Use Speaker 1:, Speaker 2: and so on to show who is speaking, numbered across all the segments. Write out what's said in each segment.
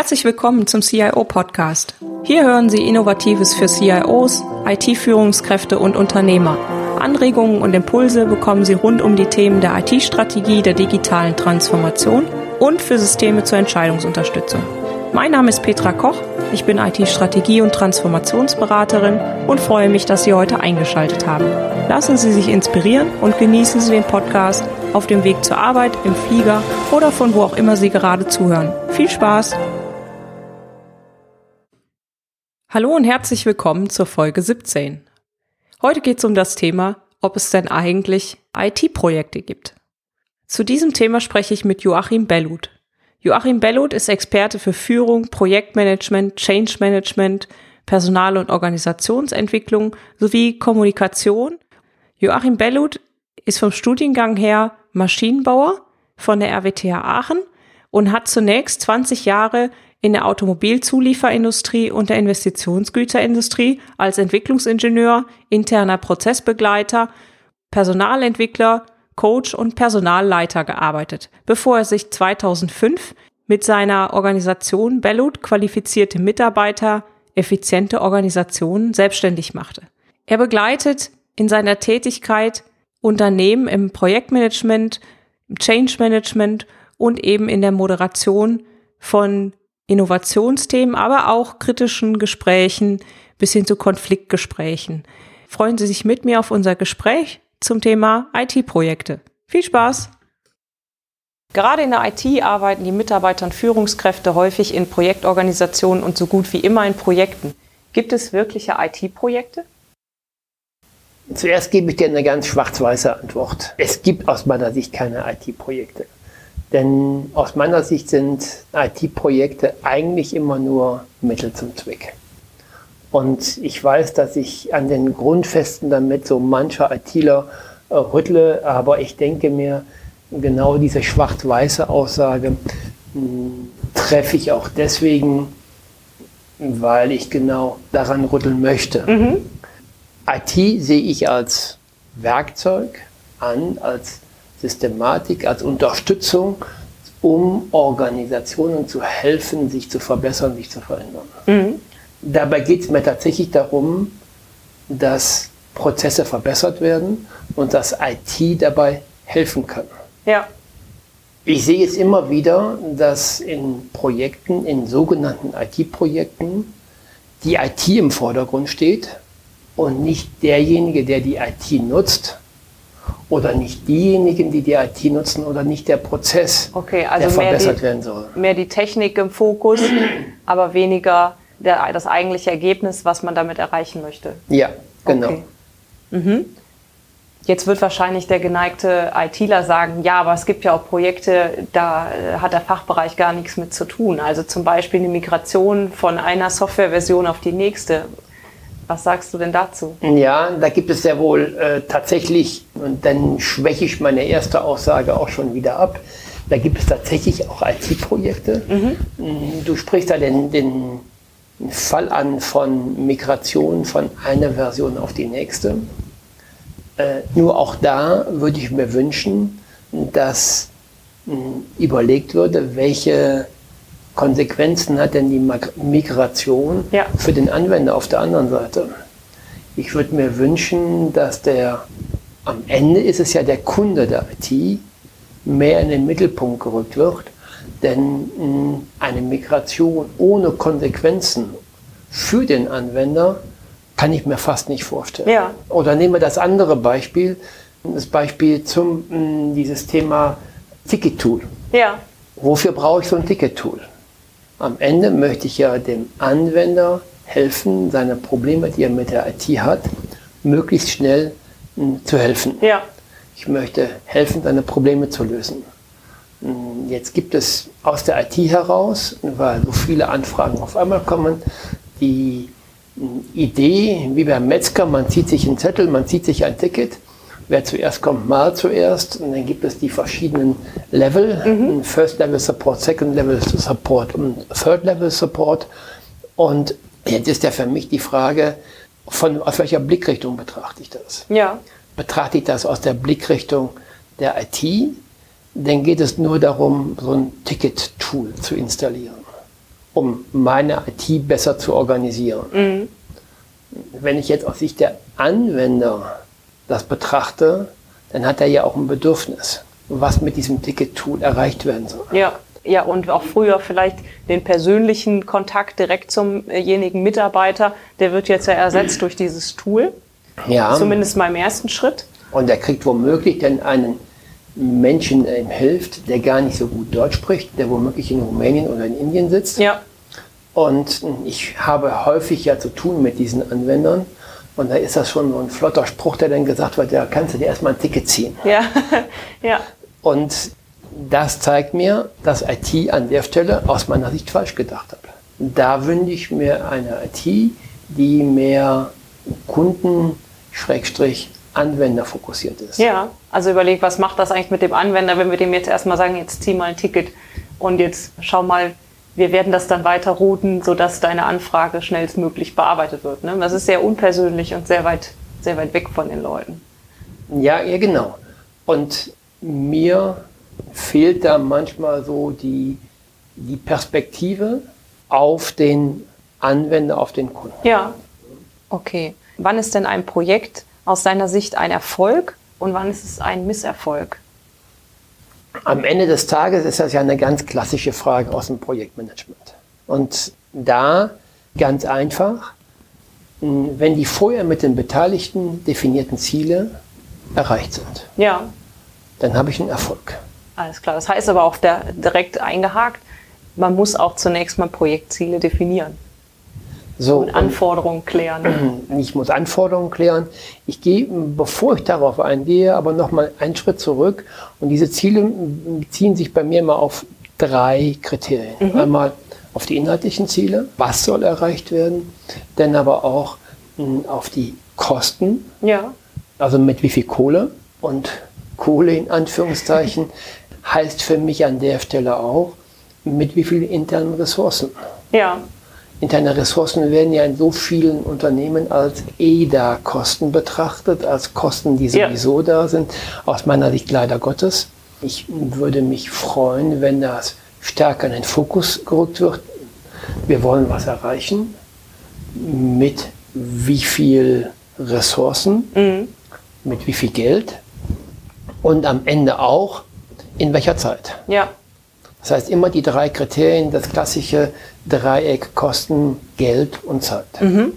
Speaker 1: Herzlich willkommen zum CIO Podcast. Hier hören Sie Innovatives für CIOs, IT-Führungskräfte und Unternehmer. Anregungen und Impulse bekommen Sie rund um die Themen der IT-Strategie, der digitalen Transformation und für Systeme zur Entscheidungsunterstützung. Mein Name ist Petra Koch, ich bin IT-Strategie- und Transformationsberaterin und freue mich, dass Sie heute eingeschaltet haben. Lassen Sie sich inspirieren und genießen Sie den Podcast auf dem Weg zur Arbeit, im Flieger oder von wo auch immer Sie gerade zuhören. Viel Spaß! Hallo und herzlich willkommen zur Folge 17. Heute geht es um das Thema, ob es denn eigentlich IT-Projekte gibt. Zu diesem Thema spreche ich mit Joachim Bellut. Joachim Bellut ist Experte für Führung, Projektmanagement, Change Management, Personal- und Organisationsentwicklung sowie Kommunikation. Joachim Bellut ist vom Studiengang her Maschinenbauer von der RWTH Aachen und hat zunächst 20 Jahre in der Automobilzulieferindustrie und der Investitionsgüterindustrie als Entwicklungsingenieur, interner Prozessbegleiter, Personalentwickler, Coach und Personalleiter gearbeitet, bevor er sich 2005 mit seiner Organisation Bellut qualifizierte Mitarbeiter, effiziente Organisationen selbstständig machte. Er begleitet in seiner Tätigkeit Unternehmen im Projektmanagement, im Change Management und eben in der Moderation von Innovationsthemen, aber auch kritischen Gesprächen bis hin zu Konfliktgesprächen. Freuen Sie sich mit mir auf unser Gespräch zum Thema IT-Projekte. Viel Spaß! Gerade in der IT arbeiten die Mitarbeiter und Führungskräfte häufig in Projektorganisationen und so gut wie immer in Projekten. Gibt es wirkliche IT-Projekte?
Speaker 2: Zuerst gebe ich dir eine ganz schwarz-weiße Antwort. Es gibt aus meiner Sicht keine IT-Projekte. Denn aus meiner Sicht sind IT-Projekte eigentlich immer nur Mittel zum Zweck. Und ich weiß, dass ich an den Grundfesten damit so mancher ITler äh, rüttle, aber ich denke mir, genau diese schwarz-weiße Aussage hm, treffe ich auch deswegen, weil ich genau daran rütteln möchte. Mhm. IT sehe ich als Werkzeug an, als Systematik, als Unterstützung, um Organisationen zu helfen, sich zu verbessern, sich zu verändern. Mhm. Dabei geht es mir tatsächlich darum, dass Prozesse verbessert werden und dass IT dabei helfen kann. Ja. Ich sehe es immer wieder, dass in Projekten, in sogenannten IT-Projekten, die IT im Vordergrund steht und nicht derjenige, der die IT nutzt, oder nicht diejenigen, die die IT nutzen oder nicht der Prozess,
Speaker 1: okay, also der verbessert die, werden soll. Mehr die Technik im Fokus, aber weniger der, das eigentliche Ergebnis, was man damit erreichen möchte.
Speaker 2: Ja, genau. Okay.
Speaker 1: Mhm. Jetzt wird wahrscheinlich der geneigte ITler sagen, ja, aber es gibt ja auch Projekte, da äh, hat der Fachbereich gar nichts mit zu tun. Also zum Beispiel eine Migration von einer Softwareversion auf die nächste. Was sagst du denn dazu?
Speaker 2: Ja, da gibt es ja wohl äh, tatsächlich, und dann schwäche ich meine erste Aussage auch schon wieder ab, da gibt es tatsächlich auch IT-Projekte. Mhm. Du sprichst da den, den Fall an von Migration von einer Version auf die nächste. Äh, nur auch da würde ich mir wünschen, dass mh, mm, überlegt würde, welche Konsequenzen hat denn die Migration ja. für den Anwender auf der anderen Seite? Ich würde mir wünschen, dass der, am Ende ist es ja der Kunde der IT, mehr in den Mittelpunkt gerückt wird. Denn hm, eine Migration ohne Konsequenzen für den Anwender kann ich mir fast nicht vorstellen. Ja. Oder nehmen wir das andere Beispiel, das Beispiel zum hm, dieses Thema Ticket-Tool. Ja. Wofür brauche ich so ein Ticket-Tool? Am Ende möchte ich ja dem Anwender helfen, seine Probleme, die er mit der IT hat, möglichst schnell mh, hm, zu helfen. Ja. Ich möchte helfen, seine Probleme zu lösen. Hm, jetzt gibt es aus der IT heraus, weil so viele Anfragen auf einmal kommen, die hm, Idee, wie beim Metzger, man zieht sich einen Zettel, man zieht sich ein Ticket wer zuerst kommt, mal zuerst. Und dann gibt es die verschiedenen Level, mhm. First Level Support, Second Level Support und Third Level Support. Und jetzt ist ja für mich die Frage, von aus welcher Blickrichtung betrachte ich das? Ja. Betrachte ich das aus der Blickrichtung der IT? Dann geht es nur darum, so ein Ticket-Tool zu installieren. um meine IT besser zu organisieren. Mhm. Wenn ich jetzt aus Sicht der Anwender das betrachte, dann hat er ja auch ein Bedürfnis, was mit diesem Ticket-Tool erreicht werden soll.
Speaker 1: Ja. Ja, und auch früher vielleicht den persönlichen Kontakt direkt zumjenigen Mitarbeiter, der wird jetzt ja ersetzt durch dieses Tool. Ja. Zumindest mal im ersten Schritt.
Speaker 2: Und er kriegt womöglich dann einen Menschen ihm hilft, der gar nicht so gut Deutsch spricht, der womöglich in Rumänien oder in Indien sitzt. Ja. Und ich habe häufig ja zu tun mit diesen Anwendern. Und da ist das schon so ein flotter Spruch, der dann gesagt wird, da kannst du dir erstmal ein Ticket ziehen.
Speaker 1: Ja, ja.
Speaker 2: Und das zeigt mir, dass IT an der Stelle aus meiner Sicht falsch gedacht hat. Da wünsche ich mir eine IT, die mehr Kunden, Schrägstrich, Anwender fokussiert ist.
Speaker 1: Ja, also überleg, was macht das eigentlich mit dem Anwender, wenn wir dem jetzt erstmal sagen, jetzt zieh mal ein Ticket und jetzt schau mal, wir werden das dann weiter routen, sodass deine Anfrage schnellstmöglich bearbeitet wird. Ne? Das ist sehr unpersönlich und sehr weit, sehr weit weg von den Leuten.
Speaker 2: Ja, ja, genau. Und mir fehlt da manchmal so die, die Perspektive auf den Anwender, auf den Kunden.
Speaker 1: Ja, okay. Wann ist denn ein Projekt aus deiner Sicht ein Erfolg und wann ist es ein Misserfolg?
Speaker 2: Am Ende des Tages ist das ja eine ganz klassische Frage aus dem Projektmanagement. Und da ganz einfach, wenn die vorher mit den Beteiligten definierten Ziele erreicht sind,
Speaker 1: ja.
Speaker 2: dann habe ich einen Erfolg.
Speaker 1: Alles klar. Das heißt aber auch der, direkt eingehakt, man muss auch zunächst mal Projektziele definieren. So, und Anforderungen klären.
Speaker 2: Ich muss Anforderungen klären. Ich gehe, bevor ich darauf eingehe, aber nochmal einen Schritt zurück. Und diese Ziele beziehen sich bei mir mal auf drei Kriterien. Mhm. Einmal auf die inhaltlichen Ziele, was soll erreicht werden, dann aber auch hm, auf die Kosten,
Speaker 1: ja.
Speaker 2: also mit wie viel Kohle. Und Kohle in Anführungszeichen heißt für mich an der Stelle auch, mit wie vielen internen Ressourcen.
Speaker 1: Ja.
Speaker 2: Interne Ressourcen werden ja in so vielen Unternehmen als EDA-Kosten betrachtet, als Kosten, die sowieso ja. da sind. Aus meiner Sicht leider Gottes. Ich würde mich freuen, wenn das stärker in den Fokus gerückt wird. Wir wollen was erreichen. Mit wie viel Ressourcen, mhm. mit wie viel Geld und am Ende auch in welcher Zeit.
Speaker 1: Ja.
Speaker 2: Das heißt immer die drei Kriterien, das klassische Dreieck Kosten, Geld und Zeit. Mhm.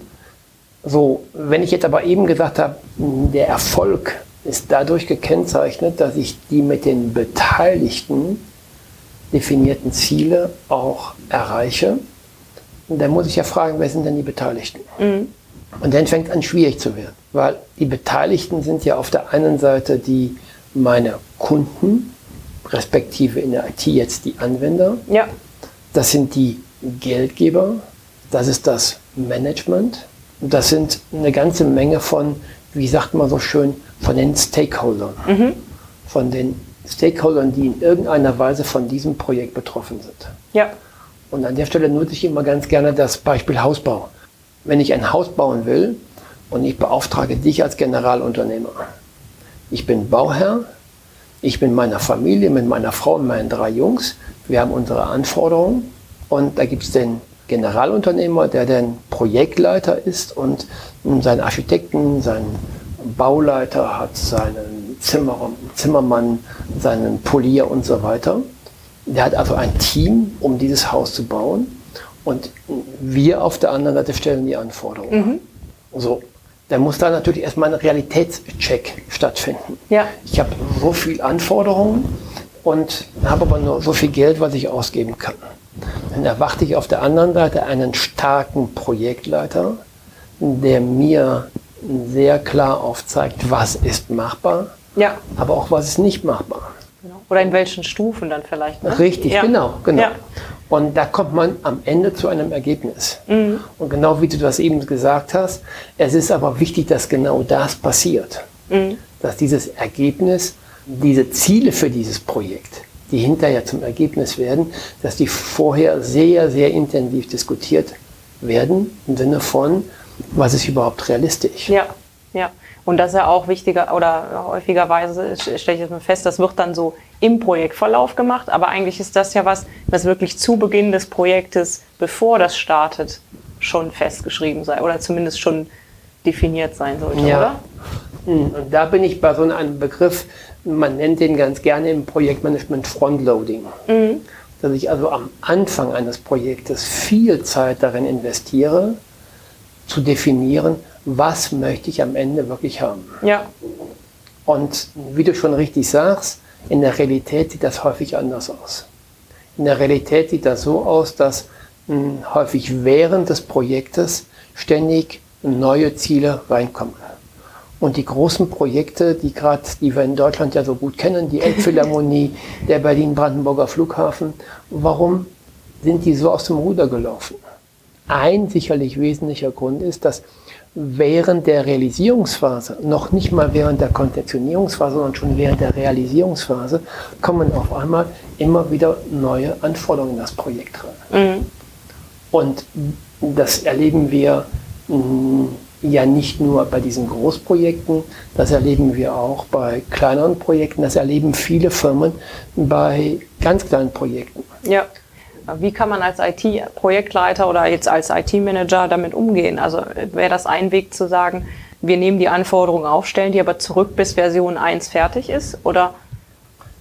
Speaker 2: So, wenn ich jetzt aber eben gesagt habe, der Erfolg ist dadurch gekennzeichnet, dass ich die mit den Beteiligten definierten Ziele auch erreiche. Und dann muss ich ja fragen, wer sind denn die Beteiligten? Mhm. Und dann fängt es an schwierig zu werden, weil die Beteiligten sind ja auf der einen Seite die meine Kunden, respektive in der IT jetzt die Anwender.
Speaker 1: Ja.
Speaker 2: Das sind die Geldgeber, das ist das Management, das sind eine ganze Menge von, wie sagt man so schön, von den Stakeholdern. Mhm. Von den Stakeholdern, die in irgendeiner Weise von diesem Projekt betroffen sind.
Speaker 1: Ja.
Speaker 2: Und an der Stelle nutze ich immer ganz gerne das Beispiel Hausbau. Wenn ich ein Haus bauen will und ich beauftrage dich als Generalunternehmer, ich bin Bauherr, ich bin meiner Familie, mit meiner Frau und meinen drei Jungs. Wir haben unsere Anforderungen und da gibt es den Generalunternehmer, der dann Projektleiter ist und seinen Architekten, seinen Bauleiter hat, seinen Zimmer, Zimmermann, seinen Polier und so weiter. Der hat also ein Team, um dieses Haus zu bauen. Und wir auf der anderen Seite stellen die Anforderungen. Mhm. So, dann muss da natürlich erstmal ein Realitätscheck stattfinden.
Speaker 1: Ja.
Speaker 2: Ich habe so viele Anforderungen und habe aber nur so viel Geld, was ich ausgeben kann. Dann erwarte ich auf der anderen Seite einen starken Projektleiter, der mir sehr klar aufzeigt, was ist machbar,
Speaker 1: ja.
Speaker 2: aber auch was ist nicht machbar.
Speaker 1: Genau. Oder in welchen Stufen dann vielleicht. Ne?
Speaker 2: Richtig, ja. genau, genau. Ja. Und da kommt man am Ende zu einem Ergebnis. Mhm. Und genau wie du das eben gesagt hast, es ist aber wichtig, dass genau das passiert. Mhm. Dass dieses Ergebnis, diese Ziele für dieses Projekt, die hinterher zum Ergebnis werden, dass die vorher sehr, sehr intensiv diskutiert werden im Sinne von, was ist überhaupt realistisch.
Speaker 1: Ja, ja. Und das ist ja auch wichtiger oder häufigerweise stelle ich jetzt mal fest, das wird dann so im Projektverlauf gemacht, aber eigentlich ist das ja was, was wirklich zu Beginn des Projektes, bevor das startet, schon festgeschrieben sei oder zumindest schon definiert sein sollte, ja. oder?
Speaker 2: Hm, und da bin ich bei so einem Begriff, man nennt den ganz gerne im Projektmanagement Frontloading. Mhm. Dass ich also am Anfang eines Projektes viel Zeit darin investiere, zu definieren, was möchte ich am Ende wirklich haben.
Speaker 1: Ja.
Speaker 2: Und wie du schon richtig sagst, in der Realität sieht das häufig anders aus. In der Realität sieht das so aus, dass mh, hm, häufig während des Projektes ständig neue Ziele reinkommen. Und die großen Projekte, die gerade, die wir in Deutschland ja so gut kennen, die Elbphilharmonie, der Berlin-Brandenburger Flughafen, warum sind die so aus dem Ruder gelaufen? Ein sicherlich wesentlicher Grund ist, dass während der Realisierungsphase, noch nicht mal während der Konzeptionierungsphase, sondern schon während der Realisierungsphase, kommen auf einmal immer wieder neue Anforderungen in das Projekt rein. Mhm. Und das erleben wir mm, ja nicht nur bei diesen Großprojekten, das erleben wir auch bei kleineren Projekten, das erleben viele Firmen bei ganz kleinen Projekten.
Speaker 1: Ja. Wie kann man als IT-Projektleiter oder jetzt als IT-Manager damit umgehen? Also wäre das ein Weg zu sagen, wir nehmen die Anforderungen auf, stellen die aber zurück, bis Version 1 fertig ist? Oder?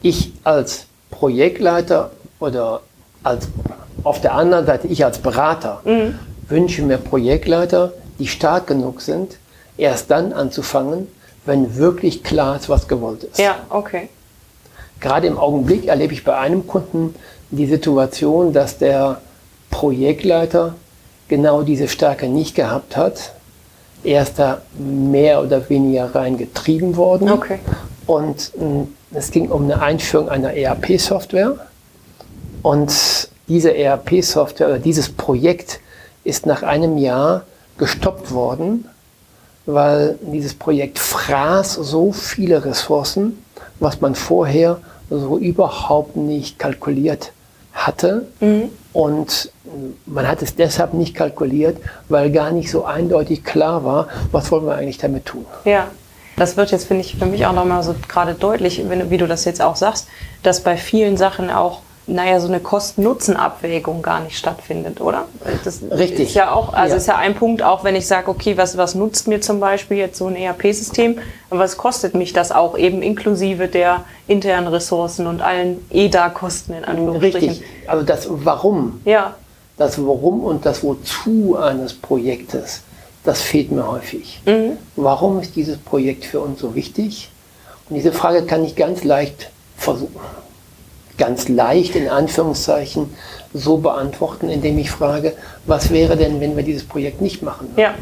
Speaker 2: Ich als Projektleiter oder als, auf der anderen Seite ich als Berater mhm. wünsche mir Projektleiter, die stark genug sind, erst dann anzufangen, wenn wirklich klar ist, was gewollt ist.
Speaker 1: Ja, okay.
Speaker 2: Gerade im Augenblick erlebe ich bei einem Kunden die Situation, dass der Projektleiter genau diese Stärke nicht gehabt hat. Er ist da mehr oder weniger reingetrieben worden.
Speaker 1: Okay.
Speaker 2: Und hm, es ging um eine Einführung einer ERP-Software. Und diese ERP-Software oder dieses Projekt ist nach einem Jahr gestoppt worden, weil dieses Projekt fraß so viele Ressourcen, was man vorher so überhaupt nicht kalkuliert hatte. Mhm. Und man hat es deshalb nicht kalkuliert, weil gar nicht so eindeutig klar war, was wollen wir eigentlich damit tun.
Speaker 1: Ja. Das wird jetzt, finde ich, für mich auch nochmal so gerade deutlich, wie du das jetzt auch sagst, dass bei vielen Sachen auch naja, so eine Kosten-Nutzen-Abwägung gar nicht stattfindet, oder?
Speaker 2: Das Richtig.
Speaker 1: Ist ja auch, also ja. ist ja ein Punkt, auch wenn ich sage, okay, was, was nutzt mir zum Beispiel jetzt so ein ERP-System, was kostet mich das auch eben inklusive der internen Ressourcen und allen EDA-Kosten in Anführungsstrichen? Richtig.
Speaker 2: Also das Warum.
Speaker 1: Ja.
Speaker 2: Das Warum und das Wozu eines Projektes, das fehlt mir häufig. Mhm. Warum ist dieses Projekt für uns so wichtig? Und diese Frage kann ich ganz leicht versuchen ganz leicht in Anführungszeichen so beantworten, indem ich frage, was wäre denn, wenn wir dieses Projekt nicht machen?
Speaker 1: Ja.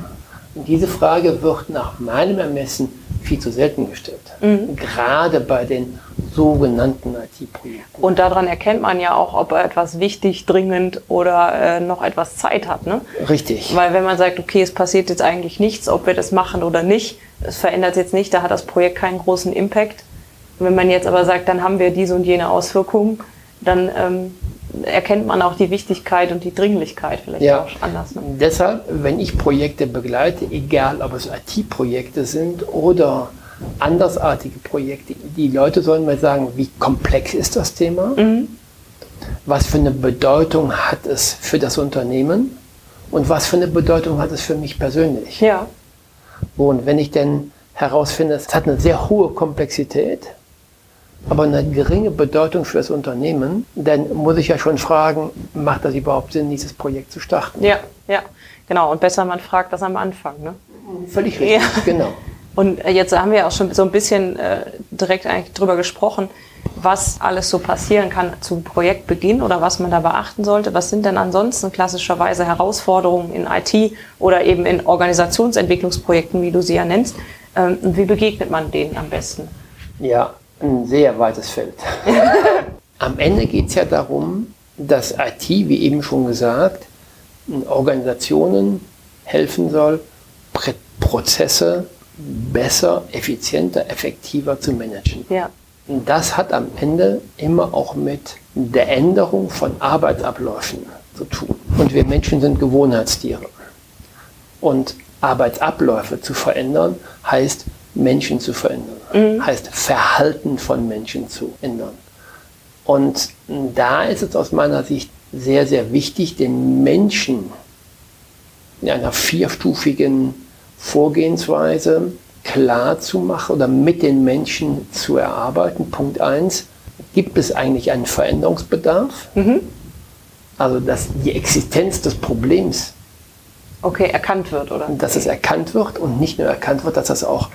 Speaker 2: Und diese Frage wird nach meinem Ermessen viel zu selten gestellt. Mhm. Gerade bei den sogenannten IT-Projekten.
Speaker 1: Und daran erkennt man ja auch, ob er etwas wichtig, dringend oder äh, noch etwas Zeit hat. Ne?
Speaker 2: Richtig.
Speaker 1: Weil wenn man sagt, okay, es passiert jetzt eigentlich nichts, ob wir das machen oder nicht, es verändert jetzt nicht, da hat das Projekt keinen großen Impact, wenn man jetzt aber sagt, dann haben wir diese und jene Auswirkungen, dann ähm, erkennt man auch die Wichtigkeit und die Dringlichkeit vielleicht ja. auch anders. Ne?
Speaker 2: Deshalb, wenn ich Projekte begleite, egal ob es IT-Projekte sind oder andersartige Projekte, die Leute sollen mir sagen, wie komplex ist das Thema, mhm. was für eine Bedeutung hat es für das Unternehmen und was für eine Bedeutung hat es für mich persönlich.
Speaker 1: Ja.
Speaker 2: Und wenn ich denn herausfinde, es hat eine sehr hohe Komplexität, aber eine geringe Bedeutung für das Unternehmen, dann muss ich ja schon fragen, macht das überhaupt Sinn, dieses Projekt zu starten?
Speaker 1: Ja, ja, genau. Und besser man fragt das am Anfang. Ne?
Speaker 2: Völlig richtig, ja. genau.
Speaker 1: Und äh, jetzt haben wir auch schon so ein bisschen äh, direkt eigentlich drüber gesprochen, was alles so passieren kann zum Projektbeginn oder was man da beachten sollte. Was sind denn ansonsten klassischerweise Herausforderungen in IT oder eben in Organisationsentwicklungsprojekten, wie du sie ja nennst? Ähm, und wie begegnet man denen am besten?
Speaker 2: Ja, ein sehr weites Feld. Am Ende geht es ja darum, dass IT, wie eben schon gesagt, Organisationen helfen soll, Prozesse besser, effizienter, effektiver zu managen.
Speaker 1: Ja.
Speaker 2: Das hat am Ende immer auch mit der Änderung von Arbeitsabläufen zu tun. Und wir Menschen sind Gewohnheitstiere. Und Arbeitsabläufe zu verändern heißt Menschen zu verändern. Mhm. Heißt Verhalten von Menschen zu ändern. Und da ist es aus meiner Sicht sehr, sehr wichtig, den Menschen in einer vierstufigen Vorgehensweise klar zu machen oder mit den Menschen zu erarbeiten. Punkt 1, gibt es eigentlich einen Veränderungsbedarf? Mhm. Also dass die Existenz des Problems
Speaker 1: okay, erkannt wird, oder?
Speaker 2: Dass es erkannt wird und nicht nur erkannt wird, dass das auch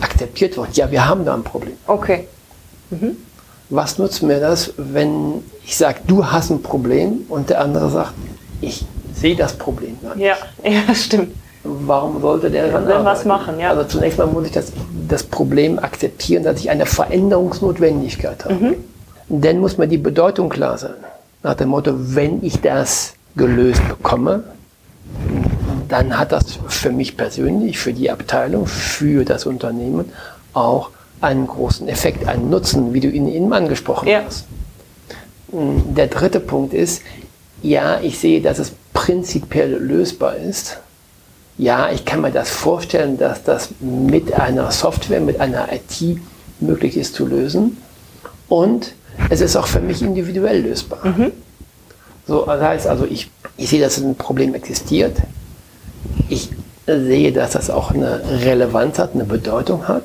Speaker 2: akzeptiert wird. Ja, wir haben da ein Problem.
Speaker 1: Okay. Mhm.
Speaker 2: Was nutzt mir das, wenn ich sage, du hast ein Problem und der andere sagt, ich sehe das Problem
Speaker 1: gar nicht. Ja, ja stimmt.
Speaker 2: Warum sollte der
Speaker 1: dann ja, was machen? Ja.
Speaker 2: Also zunächst mal muss ich das, das Problem akzeptieren, dass ich eine Veränderungsnotwendigkeit habe. Mhm. Dann muss mir die Bedeutung klar sein. Nach dem Motto, wenn ich das gelöst bekomme, dann hat das für mich persönlich, für die Abteilung, für das Unternehmen auch einen großen Effekt, einen Nutzen, wie du ihn eben angesprochen ja. hast. Der dritte Punkt ist, ja, ich sehe, dass es prinzipiell lösbar ist. Ja, ich kann mir das vorstellen, dass das mit einer Software, mit einer IT möglich ist zu lösen. Und es ist auch für mich individuell lösbar. Mhm. So, das heißt also, ich, ich sehe, dass ein Problem existiert. Ich sehe, dass das auch eine Relevanz hat, eine Bedeutung hat.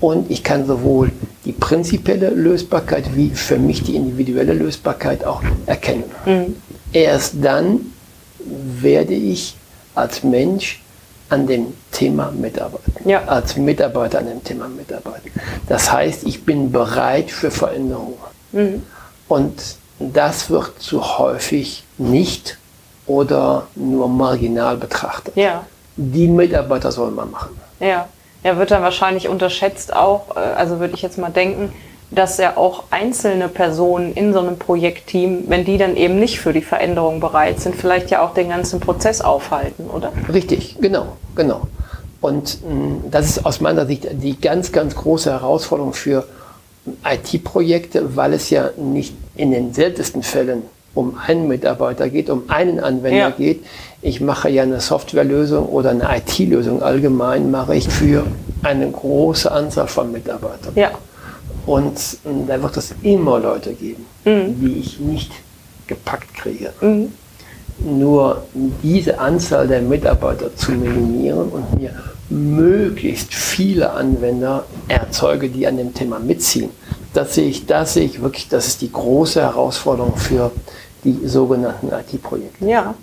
Speaker 2: Und ich kann sowohl die prinzipielle Lösbarkeit wie für mich die individuelle Lösbarkeit auch erkennen. Mhm. Erst dann werde ich als Mensch an dem Thema mitarbeiten. Ja. Als Mitarbeiter an dem Thema mitarbeiten. Das heißt, ich bin bereit für Veränderungen. Mhm. Und das wird zu häufig nicht oder nur marginal betrachtet. Ja. Die Mitarbeiter sollen man machen.
Speaker 1: Ja. ja, wird dann wahrscheinlich unterschätzt auch, äh, also würde ich jetzt mal denken, dass ja auch einzelne Personen in so einem Projektteam, wenn die dann eben nicht für die Veränderung bereit sind, vielleicht ja auch den ganzen Prozess aufhalten, oder?
Speaker 2: Richtig, genau, genau. Und mh, mm, das ist aus meiner Sicht die ganz, ganz große Herausforderung für IT-Projekte, weil es ja nicht in den seltensten Fällen um einen Mitarbeiter geht, um einen Anwender ja. geht. Ich mache ja eine Softwarelösung oder eine IT-Lösung allgemein, mache ich für eine große Anzahl von Mitarbeitern. Ja. Und äh, da wird es immer Leute geben, mhm. die ich nicht gepackt kriege. Mhm. Nur diese Anzahl der Mitarbeiter zu minimieren und mir möglichst viele Anwender erzeuge, die an dem Thema mitziehen. Das sehe ich, das sehe ich wirklich, das ist die große Herausforderung für die sogenannten IT-Projekte.
Speaker 1: Ja.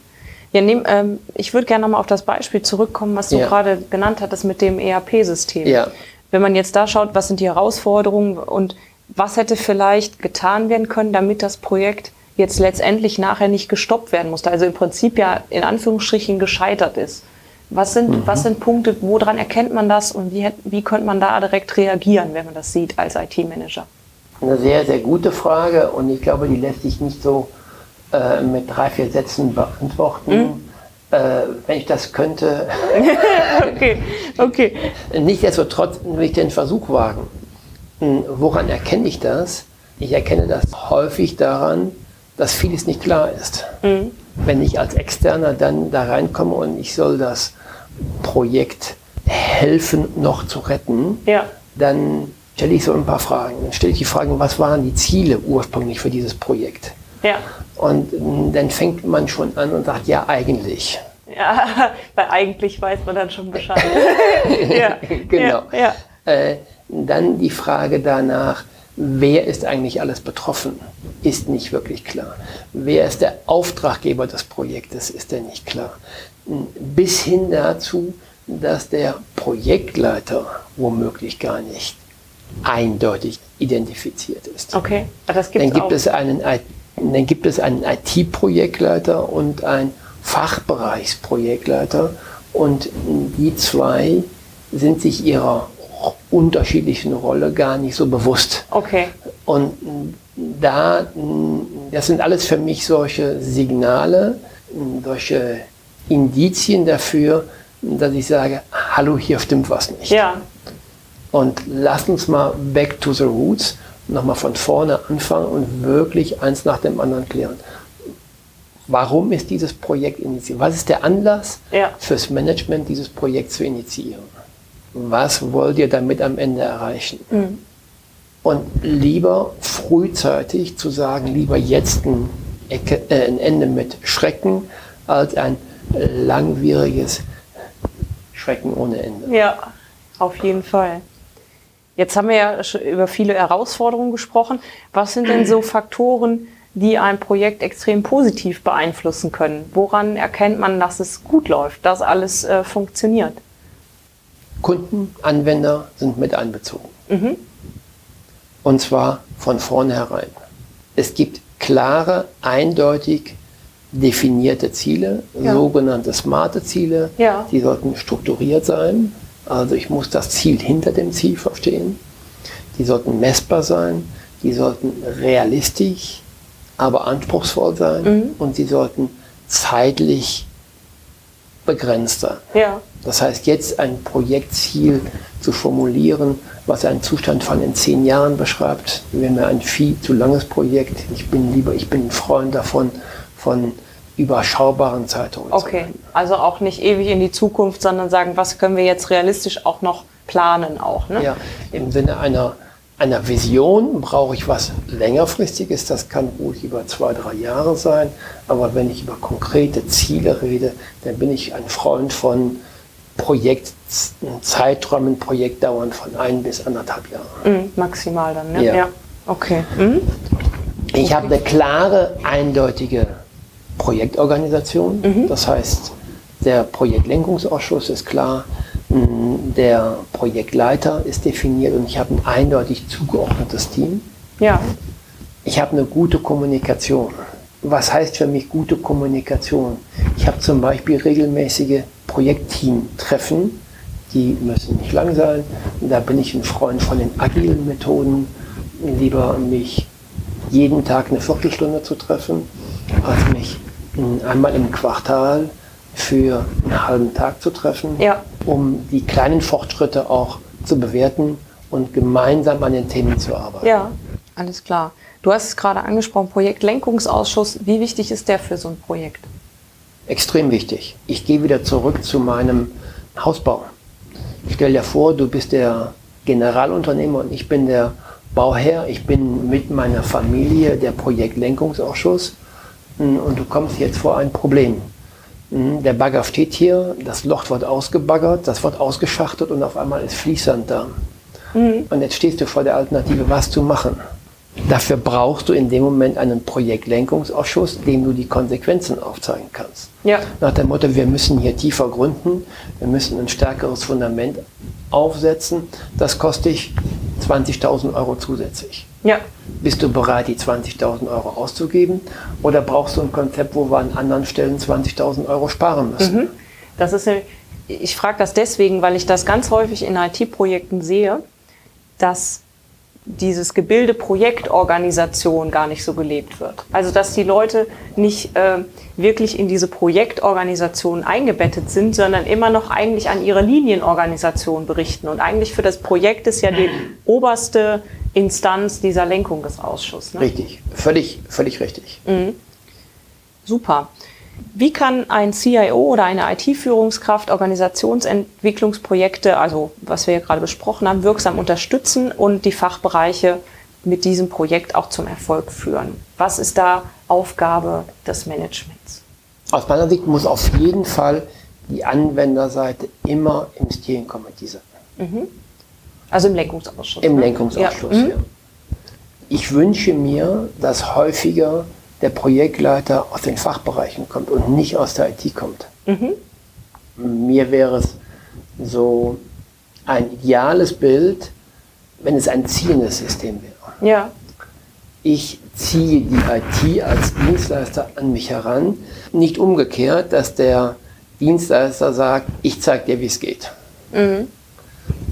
Speaker 1: Ja, nehm, ähm, ich würde gerne nochmal auf das Beispiel zurückkommen, was du ja. gerade genannt hattest mit dem ERP-System. Ja. Wenn man jetzt da schaut, was sind die Herausforderungen und was hätte vielleicht getan werden können, damit das Projekt jetzt letztendlich nachher nicht gestoppt werden musste, also im Prinzip ja in Anführungsstrichen gescheitert ist. Was sind, mhm. was sind Punkte, woran erkennt man das und wie, wie könnte man da direkt reagieren, wenn man das sieht als IT-Manager?
Speaker 2: Eine sehr, sehr gute Frage und ich glaube, die lässt sich nicht so äh, mit drei, vier Sätzen beantworten. Mhm. Äh, wenn ich das könnte. okay, okay. Nichtsdestotrotz will ich den Versuch wagen. Hm, woran erkenne ich das? Ich erkenne das häufig daran, dass vieles nicht klar ist. Mhm. Wenn ich als Externer dann da reinkomme und ich soll das Projekt helfen, noch zu retten, ja. dann stelle ich so ein paar Fragen. Dann stelle ich die Fragen, was waren die Ziele ursprünglich für dieses Projekt? Ja. Und dann fängt man schon an und sagt, ja, eigentlich.
Speaker 1: Ja, weil eigentlich weiß man dann schon Bescheid.
Speaker 2: ja, genau. Ja, ja. Äh, dann die Frage danach, wer ist eigentlich alles betroffen, ist nicht wirklich klar. Wer ist der Auftraggeber des Projektes, ist der nicht klar. Bis hin dazu, dass der Projektleiter womöglich gar nicht eindeutig identifiziert ist.
Speaker 1: Okay,
Speaker 2: das gibt's Dann gibt auch. es einen dann gibt es einen IT-Projektleiter und einen Fachbereichsprojektleiter und die zwei sind sich ihrer unterschiedlichen Rolle gar nicht so bewusst.
Speaker 1: Okay.
Speaker 2: Und da, das sind alles für mich solche Signale, solche Indizien dafür, dass ich sage, hallo, hier stimmt was nicht.
Speaker 1: Ja.
Speaker 2: Und lass uns mal back to the roots nochmal von vorne anfangen und wirklich eins nach dem anderen klären. Warum ist dieses Projekt initiiert? Was ist der Anlass ja. fürs Management, dieses Projekt zu initiieren? was wollt ihr damit am Ende erreichen? Mhm. Und lieber frühzeitig zu sagen, lieber jetzt ein, Ecke, äh, ein Ende mit Schrecken, als ein langwieriges Schrecken ohne Ende.
Speaker 1: Ja, auf jeden Fall. Jetzt haben wir ja über viele Herausforderungen gesprochen. Was sind denn so Faktoren, die ein Projekt extrem positiv beeinflussen können? Woran erkennt man, dass es gut läuft, dass alles äh, funktioniert?
Speaker 2: Kunden, Anwender sind mit einbezogen. Mhm. Und zwar von vornherein. Es gibt klare, eindeutig definierte Ziele, ja. sogenannte smarte Ziele. Ja. Die sollten strukturiert sein. Also ich muss das Ziel hinter dem Ziel verstehen. Die sollten messbar sein. Die sollten realistisch, aber anspruchsvoll sein. Mhm. Und sie sollten zeitlich begrenzt sein. Ja. Das heißt, jetzt ein Projektziel zu formulieren, was einen Zustand von in zehn Jahren beschreibt, wäre mir ein viel zu langes Projekt. Ich bin lieber, ich bin ein Freund davon, von überschaubaren Zeithorizonten.
Speaker 1: Okay, also auch nicht ewig in die Zukunft, sondern sagen, was können wir jetzt realistisch auch noch planen auch. Ne?
Speaker 2: Ja, im Sinne einer, einer Vision brauche ich was längerfristiges, das kann ruhig über zwei, drei Jahre sein, aber wenn ich über konkrete Ziele rede, dann bin ich ein Freund von Projektzeiträumen, Projektdauern von ein bis anderthalb Jahren.
Speaker 1: Mhm, maximal dann, ne? Ja. ja. Okay. Mhm.
Speaker 2: Ich okay. habe eine klare, eindeutige Projektorganisation. Mhm. Das heißt, der Projektlenkungsausschuss ist klar, der Projektleiter ist definiert und ich habe ein eindeutig zugeordnetes Team. Ja. Ich habe eine gute Kommunikation. Was heißt für mich gute Kommunikation? Ich habe zum Beispiel regelmäßige Projektteam-Treffen, die müssen nicht lang sein. Da bin ich ein Freund von den agilen Methoden. Lieber mich jeden Tag eine Viertelstunde zu treffen, als mich einmal im Quartal für einen halben Tag zu treffen, ja. um die kleinen Fortschritte auch zu bewerten und gemeinsam an den Themen zu arbeiten.
Speaker 1: Ja, alles klar. Du hast es gerade angesprochen, Projektlenkungsausschuss. Wie wichtig ist der für so ein Projekt?
Speaker 2: extrem wichtig. Ich gehe wieder zurück zu meinem Hausbau. Stell dir vor, du bist der Generalunternehmer und ich bin der Bauherr. Ich bin mit meiner Familie der Projektlenkungsausschuss und du kommst jetzt vor ein Problem. Hm, der Bagger steht hier, das Loch wird ausgebaggert, das wird ausgeschachtet und auf einmal ist Fließsand da. Mhm. Und jetzt stehst du vor der Alternative, was zu machen. Dafür brauchst du in dem Moment einen Projektlenkungsausschuss, dem du die Konsequenzen aufzeigen kannst. Ja. Nach dem Motto, wir müssen hier tiefer gründen, wir müssen ein stärkeres Fundament aufsetzen. Das kostet dich 20.000 Euro zusätzlich. Ja. Bist du bereit, die 20.000 Euro auszugeben? Oder brauchst du ein Konzept, wo wir an anderen Stellen 20.000 Euro sparen müssen? Mhm.
Speaker 1: Das ist, ich frage das deswegen, weil ich das ganz häufig in IT-Projekten sehe, dass dieses Gebilde Projektorganisation gar nicht so gelebt wird. Also dass die Leute nicht äh, wirklich in diese Projektorganisation eingebettet sind, sondern immer noch eigentlich an ihre Linienorganisation berichten. Und eigentlich für das Projekt ist ja die oberste Instanz dieser Lenkungsausschuss.
Speaker 2: Ne? Richtig, völlig, völlig richtig. Mhm.
Speaker 1: Super. Wie kann ein CIO oder eine IT-Führungskraft Organisationsentwicklungsprojekte, also was wir gerade besprochen haben, wirksam unterstützen und die Fachbereiche mit diesem Projekt auch zum Erfolg führen? Was ist da Aufgabe des Managements?
Speaker 2: Aus meiner Sicht muss auf jeden Fall die Anwenderseite immer im Steering Committee sein. Mhm.
Speaker 1: Also im Lenkungsausschuss.
Speaker 2: Im ne? Lenkungsausschuss, ja. Mhm. ja. Ich wünsche mir, dass häufiger der Projektleiter aus den Fachbereichen kommt und nicht aus der IT kommt. Mhm. Mir wäre es so ein ideales Bild, wenn es ein ziehendes System wäre. Ja. Ich ziehe die IT als Dienstleister an mich heran, nicht umgekehrt, dass der Dienstleister sagt, ich zeige dir, wie es geht. Mhm.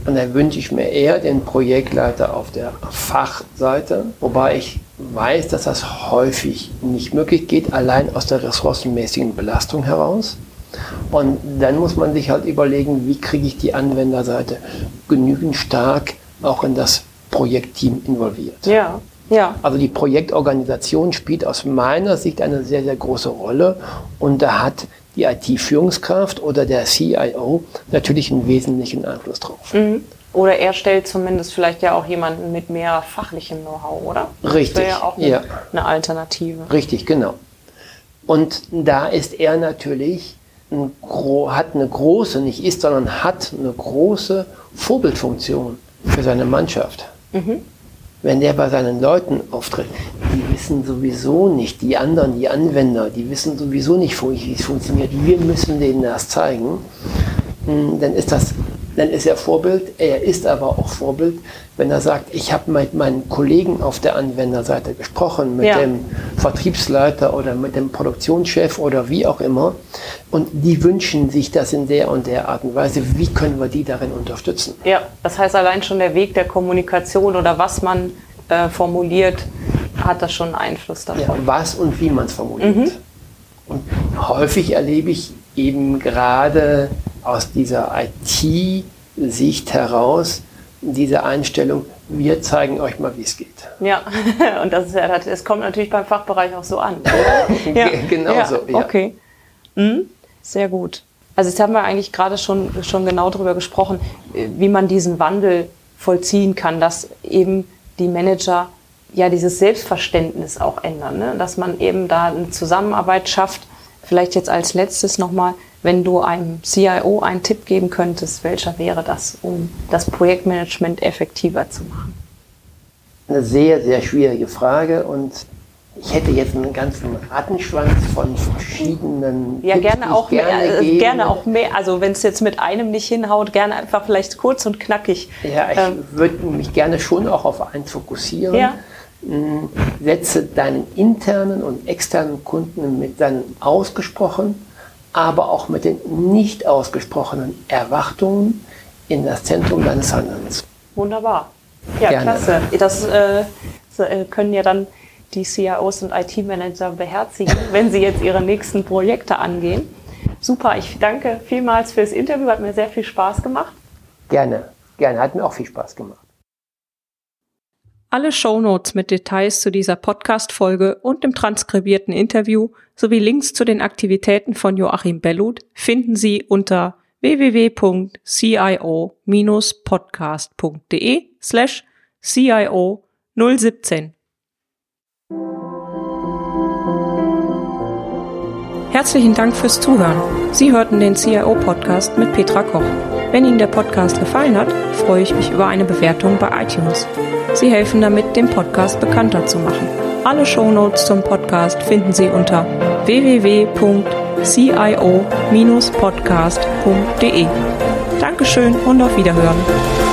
Speaker 2: Und dann wünsche ich mir eher den Projektleiter auf der Fachseite, wobei ich weiß, dass das häufig nicht möglich geht, allein aus der ressourcenmäßigen Belastung heraus. Und dann muss man sich halt überlegen, wie kriege ich die Anwenderseite genügend stark auch in das Projektteam involviert. Ja, ja. Also die Projektorganisation spielt aus meiner Sicht eine sehr, sehr große Rolle und da hat die IT-Führungskraft oder der CIO natürlich einen wesentlichen Einfluss drauf.
Speaker 1: Mhm. Oder er stellt zumindest vielleicht ja auch jemanden mit mehr fachlichem Know-how, oder?
Speaker 2: Richtig. Das
Speaker 1: wäre ja auch eine, ja. eine Alternative.
Speaker 2: Richtig, genau. Und da ist er natürlich ein, hat eine große, nicht ist, sondern hat eine große Vorbildfunktion für seine Mannschaft. Mhm. Wenn der bei seinen Leuten auftritt, die wissen sowieso nicht, die anderen, die Anwender, die wissen sowieso nicht, wie es funktioniert. Wir müssen denen das zeigen. Hm, dann ist das dann ist er Vorbild. Er ist aber auch Vorbild, wenn er sagt, ich habe mit meinen Kollegen auf der Anwenderseite gesprochen, mit ja. dem Vertriebsleiter oder mit dem Produktionschef oder wie auch immer. Und die wünschen sich das in der und der Art und Weise. Wie können wir die darin unterstützen?
Speaker 1: Ja, das heißt allein schon der Weg der Kommunikation oder was man äh, formuliert, hat das schon Einfluss davon. Ja,
Speaker 2: was und wie man es formuliert. Mhm. Und häufig erlebe ich eben gerade aus dieser IT-Sicht heraus diese Einstellung, wir zeigen euch mal, wie es geht.
Speaker 1: Ja, und das, ist ja, das kommt natürlich beim Fachbereich auch so an.
Speaker 2: ja. genau ja, so.
Speaker 1: Ja. Okay, mhm. sehr gut. Also jetzt haben wir eigentlich gerade schon, schon genau darüber gesprochen, wie man diesen Wandel vollziehen kann, dass eben die Manager ja dieses Selbstverständnis auch ändern, ne? dass man eben da eine Zusammenarbeit schafft. Vielleicht jetzt als letztes nochmal, wenn du einem CIO einen Tipp geben könntest, welcher wäre das, um das Projektmanagement effektiver zu machen?
Speaker 2: Eine sehr, sehr schwierige Frage und ich hätte jetzt einen ganzen Rattenschwanz von verschiedenen.
Speaker 1: Ja, Tipps, gerne auch gerne mehr. Äh, gerne auch mehr. Also wenn es jetzt mit einem nicht hinhaut, gerne einfach vielleicht kurz und knackig.
Speaker 2: Ja, ich ähm, würde mich gerne schon auch auf eins fokussieren. Ja. Hm, setze deinen internen und externen Kunden mit deinen ausgesprochen aber auch mit den nicht ausgesprochenen Erwartungen in das Zentrum deines Handelns.
Speaker 1: Wunderbar. Ja, Gerne. klasse. Das äh, äh können ja dann die CIOs und IT-Manager beherzigen, wenn sie jetzt ihre nächsten Projekte angehen. Super, ich danke vielmals fürs Interview, hat mir sehr viel Spaß gemacht.
Speaker 2: Gerne, gerne, hat mir auch viel Spaß gemacht.
Speaker 1: Alle Shownotes mit Details zu dieser Podcast-Folge und dem transkribierten Interview sowie Links zu den Aktivitäten von Joachim Bellut finden Sie unter www.cio-podcast.de slash CIO 017. Herzlichen Dank fürs Zuhören. Sie hörten den CIO-Podcast mit Petra Koch. Wenn Ihnen der Podcast gefallen hat, freue ich mich über eine Bewertung bei iTunes. Sie helfen damit, den Podcast bekannter zu machen. Alle Shownotes zum Podcast finden Sie unter www.cio-podcast.de. Dankeschön und auf Wiederhören.